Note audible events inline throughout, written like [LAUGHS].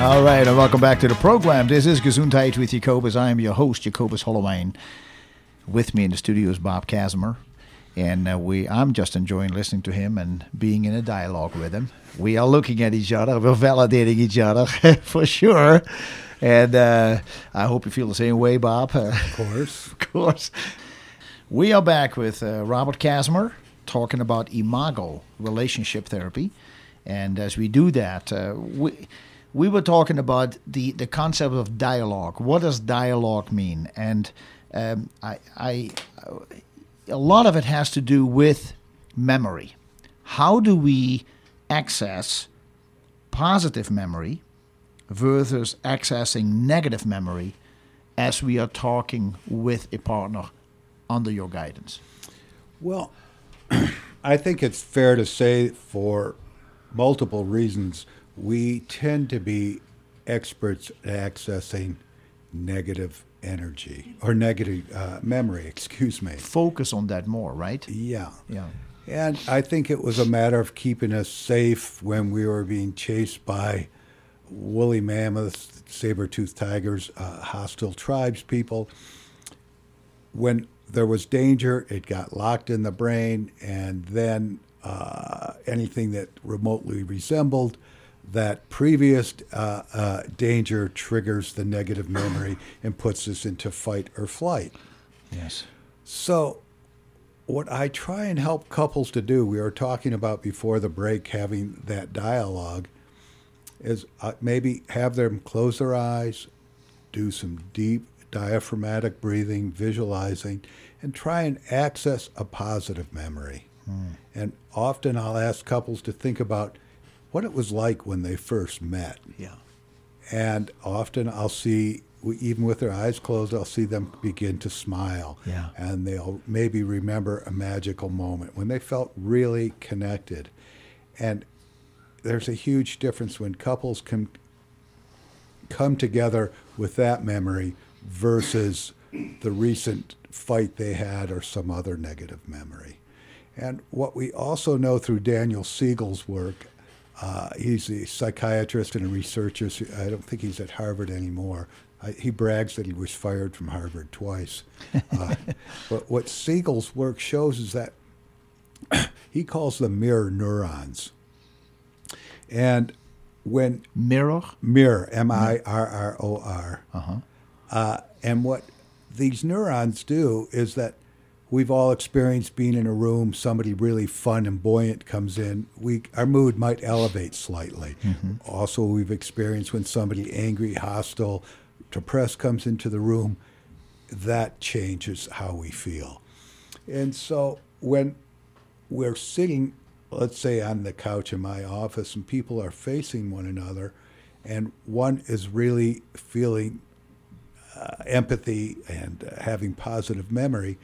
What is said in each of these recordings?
All right, and welcome back to the program. This is Gesundheit with Jacobus. I am your host, Jacobus Hollowijn. With me in the studio is Bob Kasmer, and uh, we I'm just enjoying listening to him and being in a dialogue with him. We are looking at each other, we're validating each other [LAUGHS] for sure, and uh, I hope you feel the same way, Bob. [LAUGHS] Of course, of course. We are back with uh, Robert Kasmer talking about Imago relationship therapy, and as we do that, uh, we we were talking about the, the concept of dialogue. What does dialogue mean? And um, I, I, a lot of it has to do with memory. How do we access positive memory versus accessing negative memory as we are talking with a partner under your guidance? Well, [CLEARS THROAT] I think it's fair to say for multiple reasons we tend to be experts at accessing negative energy or negative uh, memory, excuse me. Focus on that more, right? Yeah. Yeah. And I think it was a matter of keeping us safe when we were being chased by woolly mammoths, saber-toothed tigers, uh, hostile tribes people. When there was danger, it got locked in the brain, and then uh, anything that remotely resembled that previous uh, uh, danger triggers the negative memory and puts us into fight or flight. Yes. So, what I try and help couples to do, we were talking about before the break having that dialogue, is uh, maybe have them close their eyes, do some deep diaphragmatic breathing, visualizing, and try and access a positive memory. Hmm. And often I'll ask couples to think about what it was like when they first met. Yeah. And often I'll see, even with their eyes closed, I'll see them begin to smile. Yeah. And they'll maybe remember a magical moment when they felt really connected. And there's a huge difference when couples can come together with that memory versus the recent fight they had or some other negative memory. And what we also know through Daniel Siegel's work uh, he's a psychiatrist and a researcher. I don't think he's at Harvard anymore. I, he brags that he was fired from Harvard twice. Uh, [LAUGHS] but what Siegel's work shows is that [COUGHS] he calls them mirror neurons. And when mirror, mirror, M I R R O R, uh-huh. uh, and what these neurons do is that we've all experienced being in a room somebody really fun and buoyant comes in. We our mood might elevate slightly. Mm-hmm. also we've experienced when somebody angry hostile depressed comes into the room that changes how we feel. And so when we're sitting let's say on the couch in my office and people are facing one another and one is really feeling uh, empathy and uh, having positive memory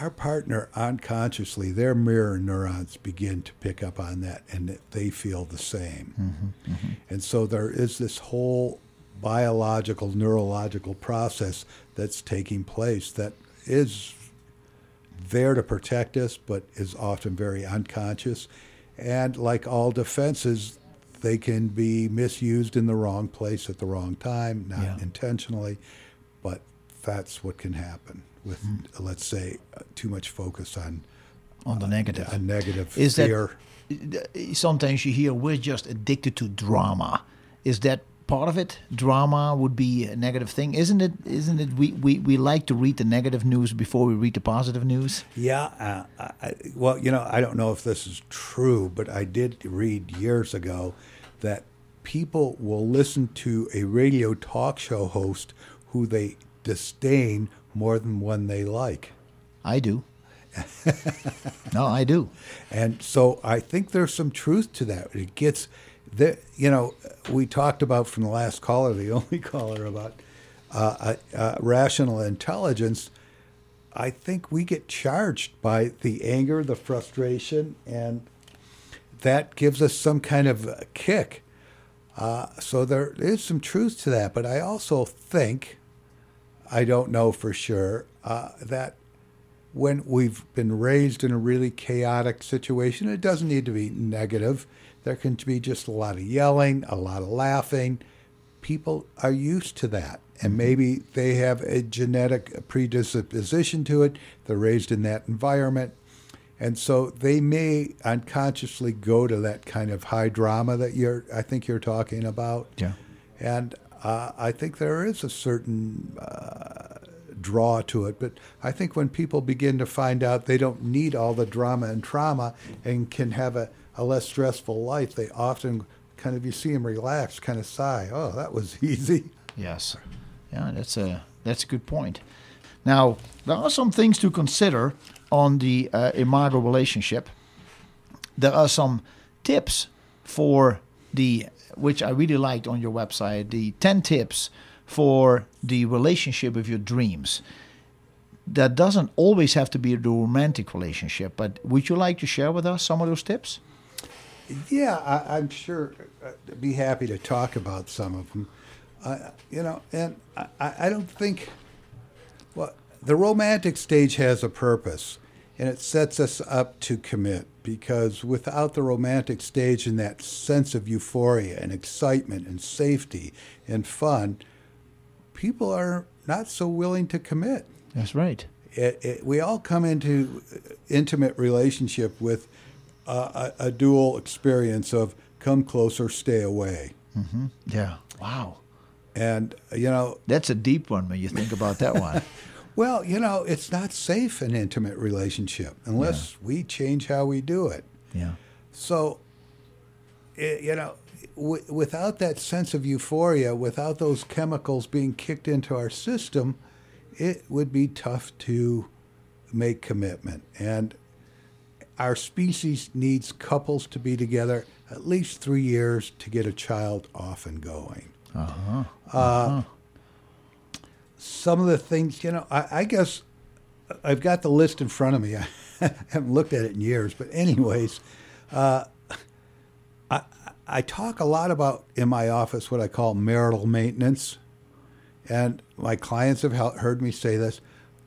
our partner unconsciously, their mirror neurons begin to pick up on that and they feel the same. Mm-hmm, mm-hmm. And so there is this whole biological, neurological process that's taking place that is there to protect us, but is often very unconscious. And like all defenses, they can be misused in the wrong place at the wrong time, not yeah. intentionally, but that's what can happen with, mm. let's say, uh, too much focus on on the negative. A negative is fear. That, sometimes you hear we're just addicted to drama. Is that part of it? Drama would be a negative thing, isn't it? Isn't it? We we, we like to read the negative news before we read the positive news. Yeah. Uh, I, well, you know, I don't know if this is true, but I did read years ago that people will listen to a radio talk show host who they disdain more than one they like. I do. [LAUGHS] no, I do. And so I think there's some truth to that. It gets that you know we talked about from the last caller, the [LAUGHS] only caller about uh, uh, uh, rational intelligence. I think we get charged by the anger, the frustration, and that gives us some kind of kick. Uh, so there is some truth to that. But I also think I don't know for sure uh, that when we've been raised in a really chaotic situation, it doesn't need to be negative. There can be just a lot of yelling, a lot of laughing, people are used to that. And maybe they have a genetic predisposition to it. They're raised in that environment. And so they may unconsciously go to that kind of high drama that you're, I think you're talking about. Yeah. And uh, I think there is a certain uh, draw to it. But I think when people begin to find out they don't need all the drama and trauma and can have a, a less stressful life, they often kind of, you see them relax, kind of sigh, oh, that was [LAUGHS] easy. Yes. Yeah, that's a that's a good point. Now, there are some things to consider on the uh, imago relationship. There are some tips for the which I really liked on your website, the 10 tips for the relationship of your dreams. That doesn't always have to be the romantic relationship, but would you like to share with us some of those tips? Yeah, I, I'm sure I'd be happy to talk about some of them. Uh, you know, and I, I don't think, well, the romantic stage has a purpose and it sets us up to commit because without the romantic stage and that sense of euphoria and excitement and safety and fun, people are not so willing to commit. That's right. It, it, we all come into intimate relationship with a, a, dual experience of come closer, stay away. Mm-hmm. Yeah. Wow. And you know that's a deep one when you think about that one. [LAUGHS] well, you know, it's not safe an intimate relationship unless yeah. we change how we do it. Yeah. So, it, you know, w- without that sense of euphoria, without those chemicals being kicked into our system, it would be tough to make commitment. And our species needs couples to be together at least three years to get a child off and going. Uh-huh. Uh, uh-huh. Some of the things, you know, I, I, guess I've got the list in front of me. [LAUGHS] I haven't looked at it in years, but anyways, uh, I, I talk a lot about in my office what I call marital maintenance, and my clients have heard me say this.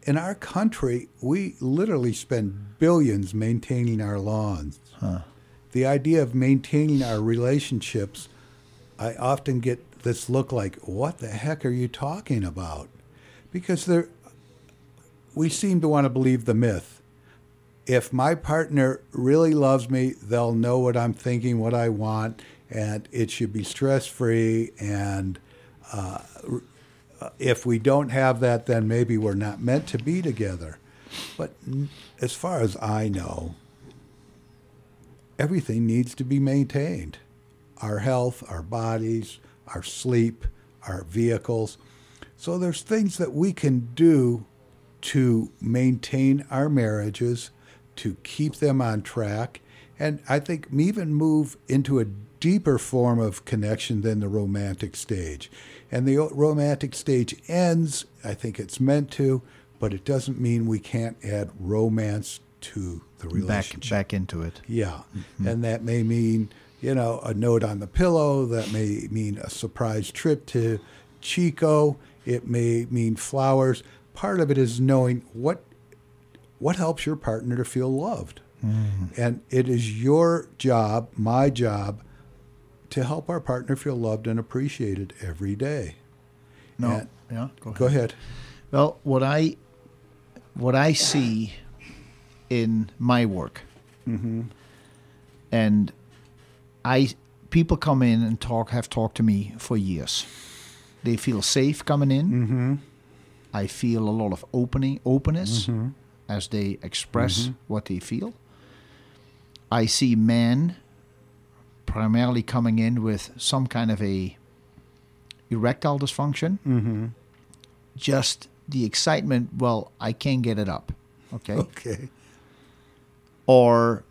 In our country, we literally spend billions maintaining our lawns. Huh. The idea of maintaining our relationships, I often get this look like, what the heck are you talking about? Because there, we seem to want to believe the myth. If my partner really loves me, they'll know what I'm thinking, what I want, and it should be stress free. And uh, if we don't have that, then maybe we're not meant to be together. But as far as I know, everything needs to be maintained our health, our bodies, our sleep, our vehicles. So there's things that we can do to maintain our marriages, to keep them on track, and I think even move into a deeper form of connection than the romantic stage. And the romantic stage ends, I think it's meant to, but it doesn't mean we can't add romance to the relationship. Back, back into it. Yeah. Mm-hmm. And that may mean you know, a note on the pillow. That may mean a surprise trip to Chico. It may mean flowers. Part of it is knowing what what helps your partner to feel loved. Mm. And it is your job, my job, to help our partner feel loved and appreciated every day. No, and, yeah, go ahead. go ahead. Well, what I what I see in my work, mm-hmm. and I people come in and talk have talked to me for years. They feel safe coming in. Mm-hmm. I feel a lot of opening openness mm-hmm. as they express mm-hmm. what they feel. I see men primarily coming in with some kind of a erectile dysfunction. Mm-hmm. Just the excitement. Well, I can't get it up. Okay. [LAUGHS] Okay. Or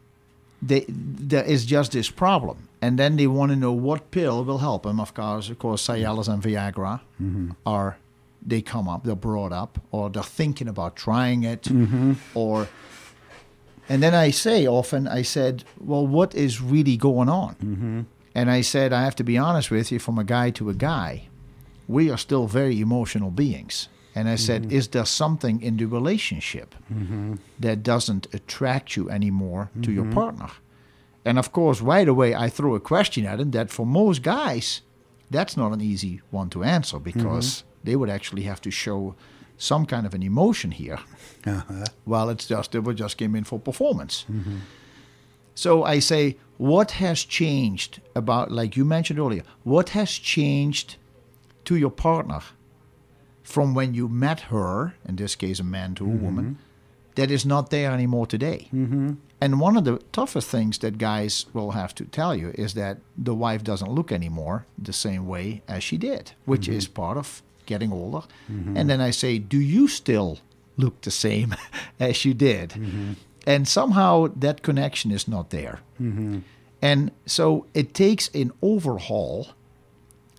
they, there is just this problem. And then they want to know what pill will help them. Of course, of course, Cialis and Viagra mm-hmm. are they come up, they're brought up, or they're thinking about trying it, mm-hmm. or. And then I say often, I said, "Well, what is really going on?" Mm-hmm. And I said, "I have to be honest with you, from a guy to a guy, we are still very emotional beings." And I said, mm-hmm. Is there something in the relationship mm-hmm. that doesn't attract you anymore to your Mhm. partner? And of course, right away, I threw a question at him that for most guys, That's not an easy one to answer because they would actually have to show some kind of an emotion here. Uh-huh. Well, it's just they were just came in for performance. So I say, what has changed about, like you mentioned earlier, what has changed to your partner from when you met her, in this case, a man to a woman, that is not there anymore today? Mm-hmm. And one of the toughest things that guys will have to tell you is that the wife doesn't look anymore the same way as she did, which mm-hmm. is part of getting older. Mm-hmm. And then I say, Do you still look the same [LAUGHS] as you did? Mm-hmm. And somehow that connection is not there. And so it takes an overhaul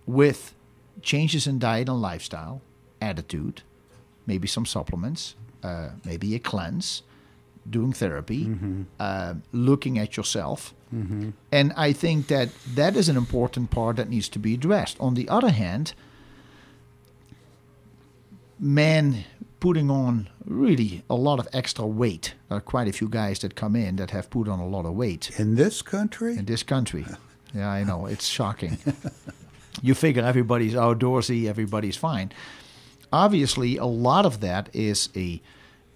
with changes in diet and lifestyle, attitude, maybe some supplements, uh, maybe a cleanse, doing therapy, uh, looking at yourself. And I think that that is an important part that needs to be addressed. On the other hand, men putting on really a lot of extra weight. There are quite a few guys that come in that have put on a lot of weight In this country? in this country. [LAUGHS] Yeah, I know. It's shocking. [LAUGHS] you figure everybody's outdoorsy, everybody's fine. Obviously, a lot of that is a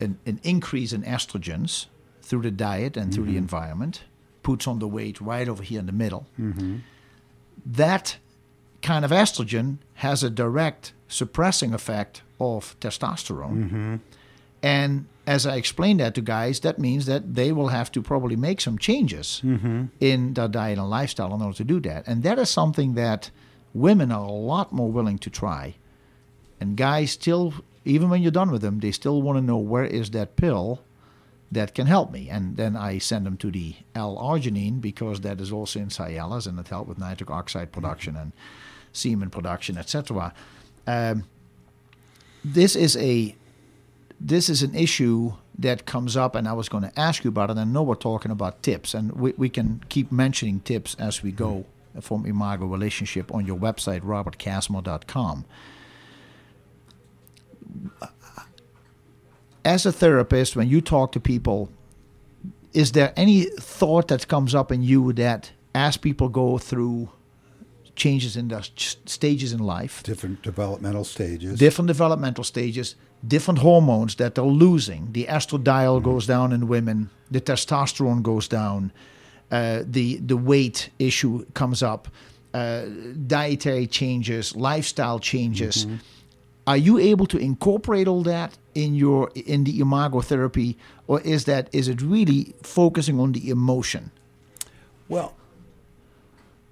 an, an increase in estrogens through the diet and through the mm-hmm. environment, puts on the weight right over here in the middle. Mm-hmm. That kind of estrogen has a direct suppressing effect of testosterone. Mm-hmm. And as I explained that to guys, that means that they will have to probably make some changes in their diet and lifestyle in order to do that. And that is something that women are a lot more willing to try. And guys still, even when you're done with them, they still want to know where is that pill that can help me. And then I send them to the L-arginine because that is also in Cialis and it helps with nitric oxide production and semen production, etc. Um, this is a this is an issue that comes up, and I was going to ask you about it. I know we're talking about tips, and we, we can keep mentioning tips as we go from Imago Relationship on your website, robertkasmer.com. As a therapist, when you talk to people, is there any thought that comes up in you that as people go through changes in their stages in life, Different developmental stages. different developmental stages, different hormones that they're losing. The estradiol goes down in women, the testosterone goes down, uh, the the weight issue comes up, uh, dietary changes, lifestyle changes. Are you able to incorporate all that in your in the imago therapy, or is that is it really focusing on the emotion? well,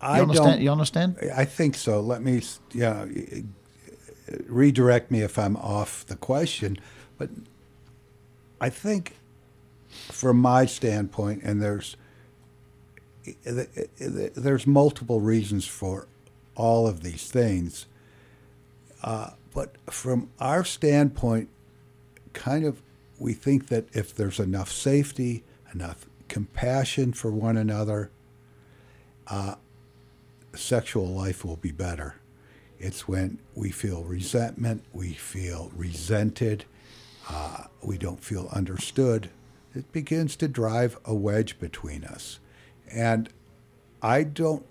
You I understand? don't. You understand? I think so. Let me, yeah, redirect me if I'm off the question, but I think, from my standpoint, and there's there's multiple reasons for all of these things, uh, but from our standpoint, kind of, we think that if there's enough safety, enough compassion for one another, sexual life will be better. It's when we feel resentment, we feel resented, uh, we don't feel understood. It begins to drive a wedge between us. And I don't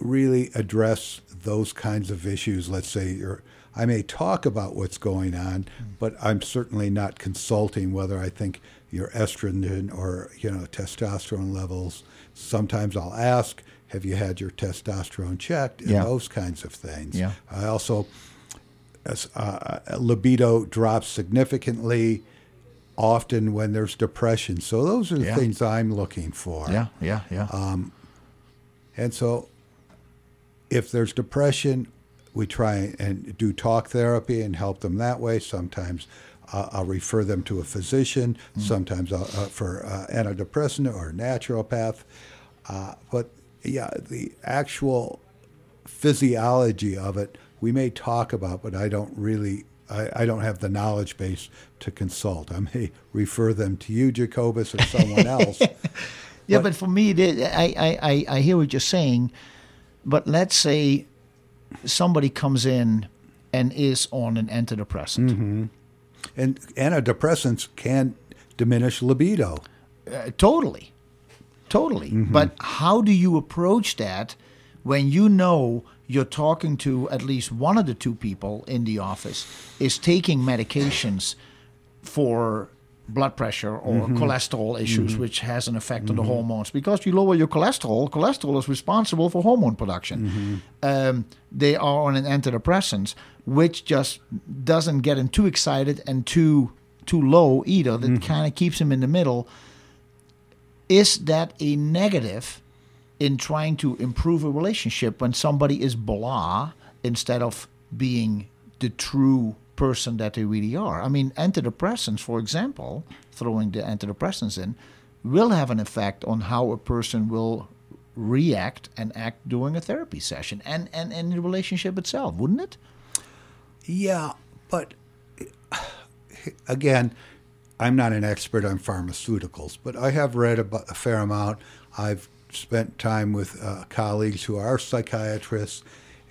really address those kinds of issues. Let's say you're, I may talk about what's going on, but I'm certainly not consulting whether I think your estrogen or you know testosterone levels. Sometimes I'll ask, "Have you had your testosterone checked?" and Yeah. those kinds of things. Yeah. I also uh, libido drops significantly often when there's depression. So those are the Yeah. things I'm looking for. Yeah, yeah, yeah. And so, if there's depression, we try and do talk therapy and help them that way. Sometimes uh, I'll refer them to a physician. Sometimes I'll, uh, for uh, antidepressant or naturopath. Uh, but yeah, the actual physiology of it we may talk about, but I don't really. I, I don't have the knowledge base to consult. I may refer them to you, Jacobus, or someone [LAUGHS] else. Yeah, But- but, for me, I, I, I hear what you're saying. But let's say somebody comes in and is on an antidepressant. And antidepressants can diminish libido. Uh, totally. Totally. But how do you approach that when you know you're talking to at least one of the two people in the office is taking medications for blood pressure or Mm-hmm. cholesterol issues, which has an effect on the hormones. Because you lower your cholesterol, cholesterol is responsible for hormone production. Mm-hmm. Um, they are on an antidepressant, which just doesn't get them too excited and too too low either. That Mm-hmm. kind of keeps them in the middle. Is that a negative in trying to improve a relationship when somebody is blah instead of being the true person that they really are? I mean, antidepressants, for example, throwing the antidepressants in, will have an effect on how a person will react and act during a therapy session and, and, and the relationship itself, wouldn't it? Yeah, but again, I'm not an expert on pharmaceuticals, but I have read about a fair amount. I've spent time with uh, colleagues who are psychiatrists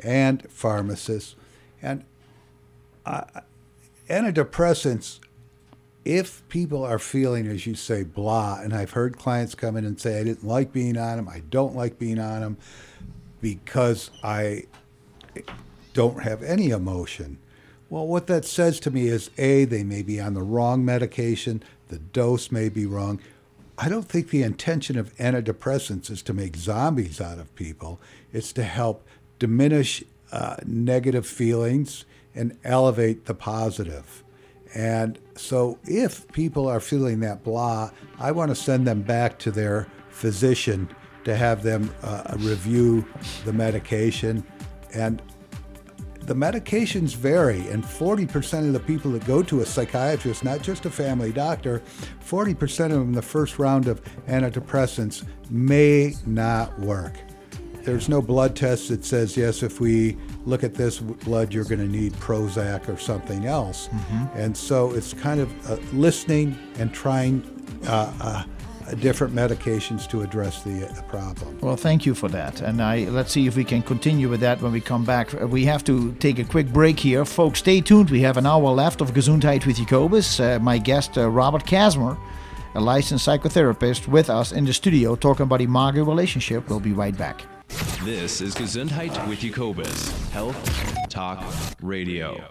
and pharmacists, and antidepressants. If people are feeling, as you say, blah, and I've heard clients come in and say, I didn't like being on them, I don't like being on them because I don't have any emotion. Well, what that says to me is A, they may be on the wrong medication, the dose may be wrong. I don't think the intention of antidepressants is to make zombies out of people, it's to help diminish uh, negative feelings and elevate the positive. And so, if people are feeling that blah, I want to send them back to their physician to have them uh, review the medication. And the medications vary, and 40% of the people that go to a psychiatrist, not just a family doctor, 40% of them the first round of antidepressants may not work. There's no blood test that says, yes, if we look at this blood, you're going to need Prozac or something else. And so it's kind of uh, listening and trying uh, uh, different medications to address the uh, problem. Well, thank you for that. And I let's see if we can continue with that when we come back. We have to take a quick break here. Folks, stay tuned. We have an hour left of Gesundheit with Jacobus. Uh, my guest, uh, Robert Kasmer, a licensed psychotherapist, with us in the studio talking about Imago relationship. We'll be right back. This is Gesundheit with Jacobus, Health Talk Radio.